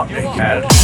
Addig el.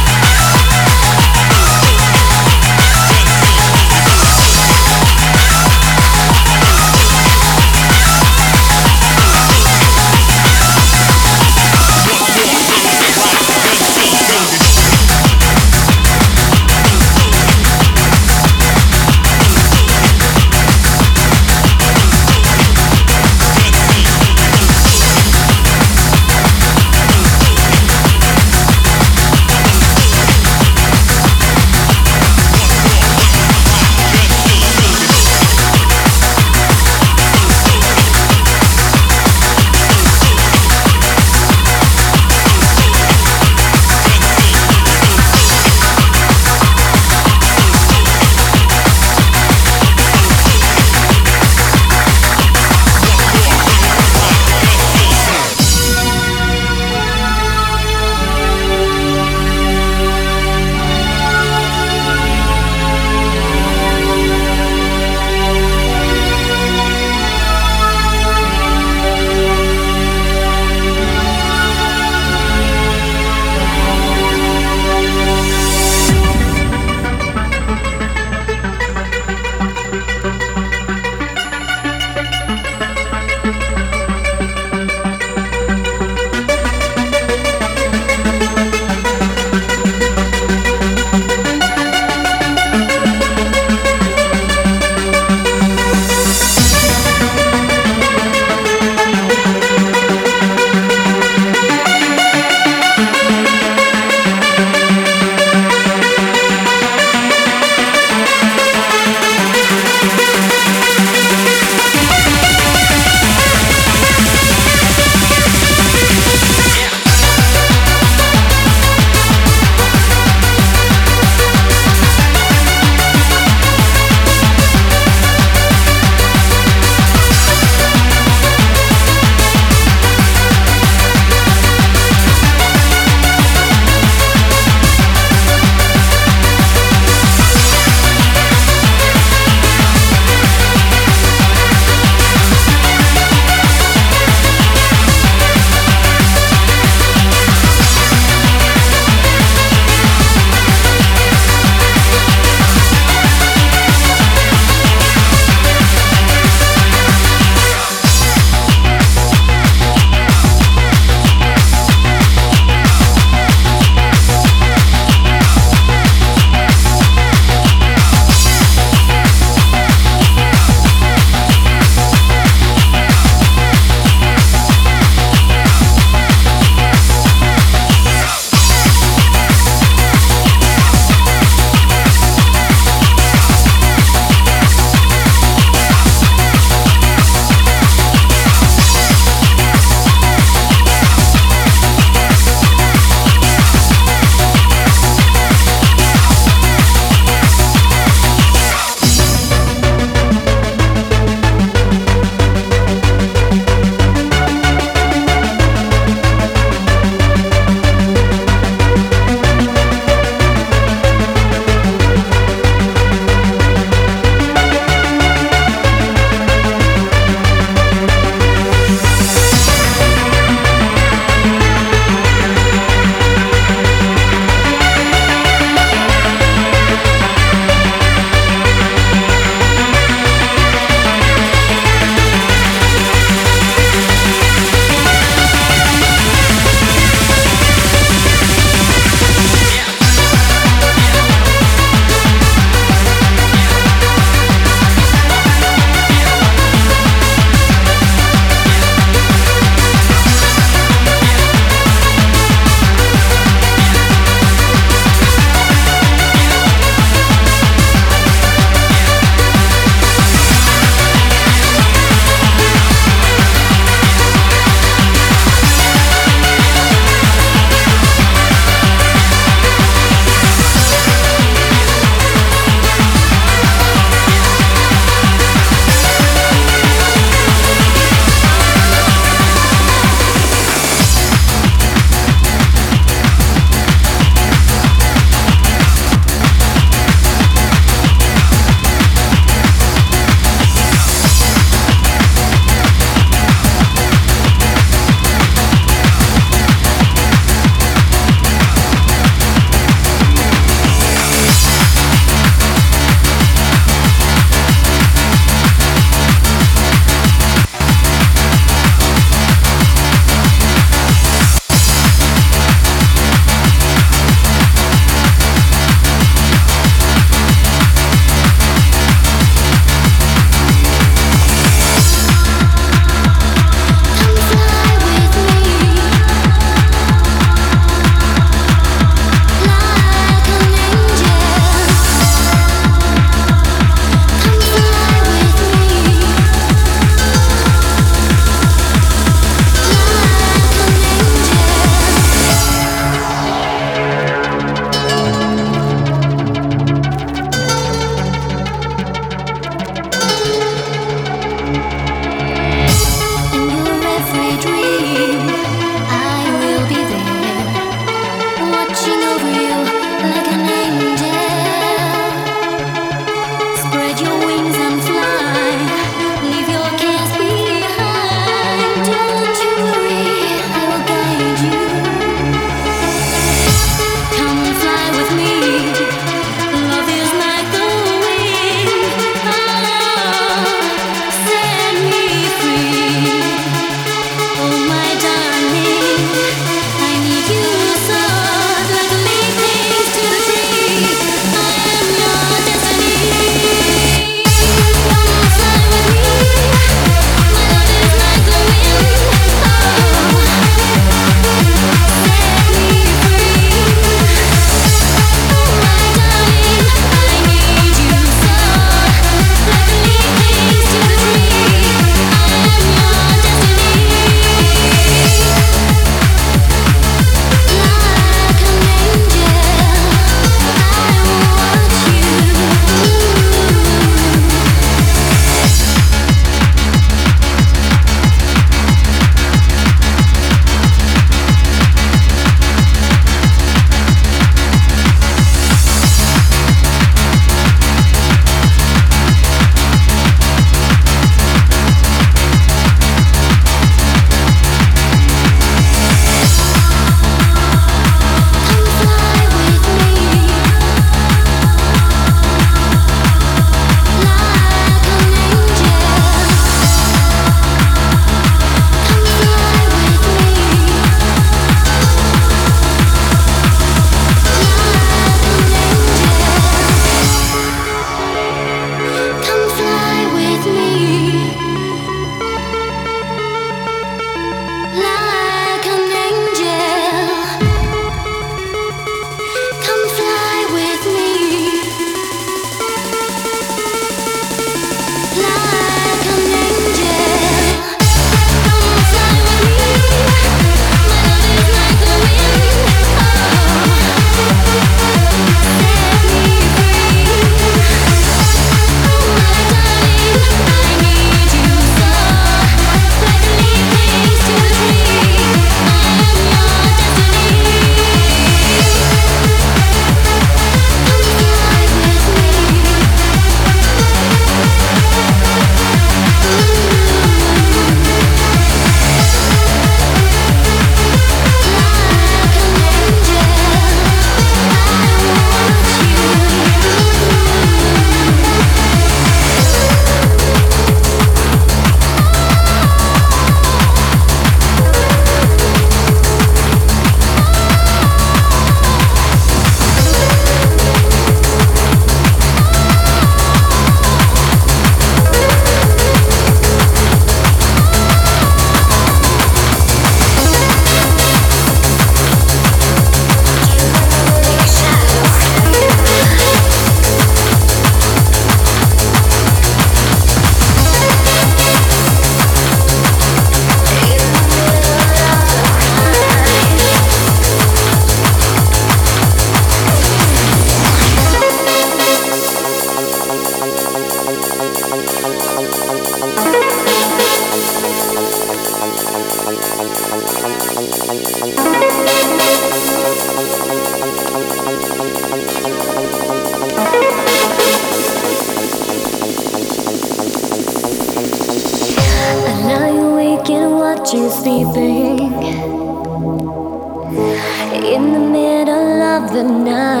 The night.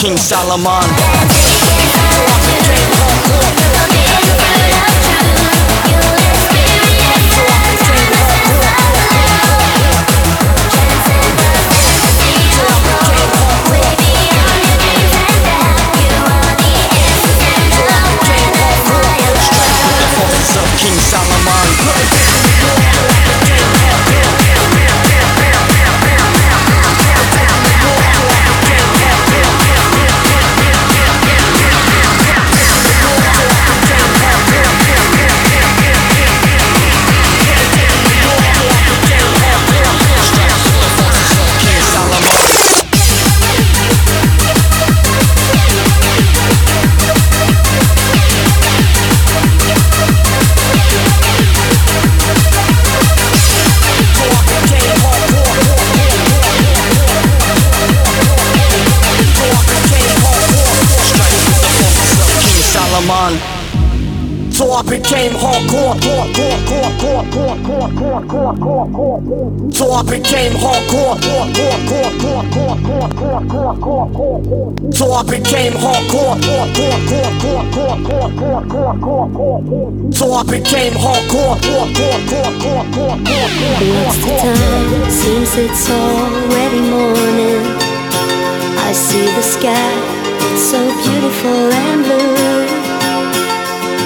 King Solomon. I became hardcore. So I became hardcore. So I became hardcore. What's the time? Seems it's already morning. I see the sky, so beautiful and blue.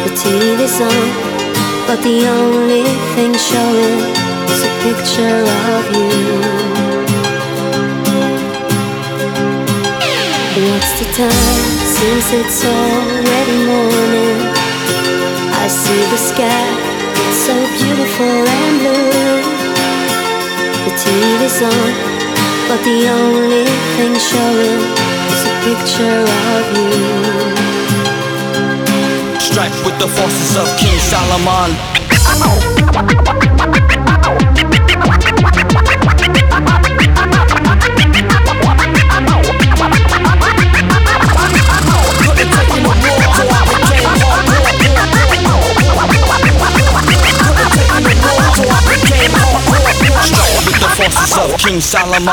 The TV's on, but the only thing showing is a picture of you. What's the time? Seems it's already morning. I see the sky, it's so beautiful and blue. The TV's on, but the only thing showing is a picture of you. Strike with the forces of King Solomon. Strike the of King Solomon. The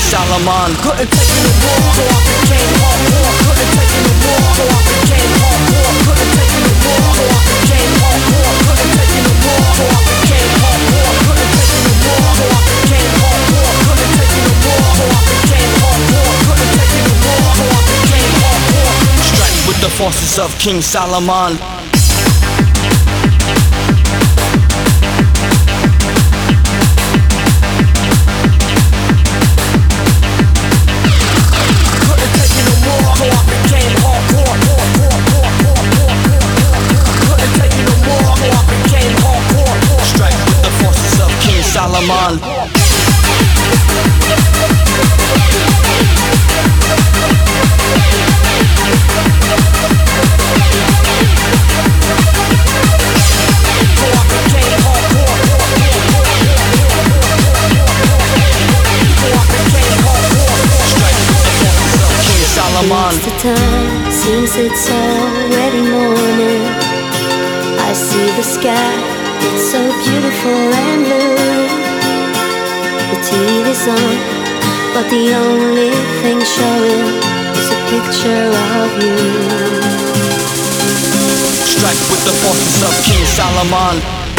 Solomon. Couldn't take it no more, so I became hardcore. Couldn't take it no more, so I became hardcore. Couldn't take it no more, so I became hardcore. Forces of King Solomon. But the only thing showing is a picture of you. Strike with the forces of King Solomon.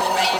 Pretty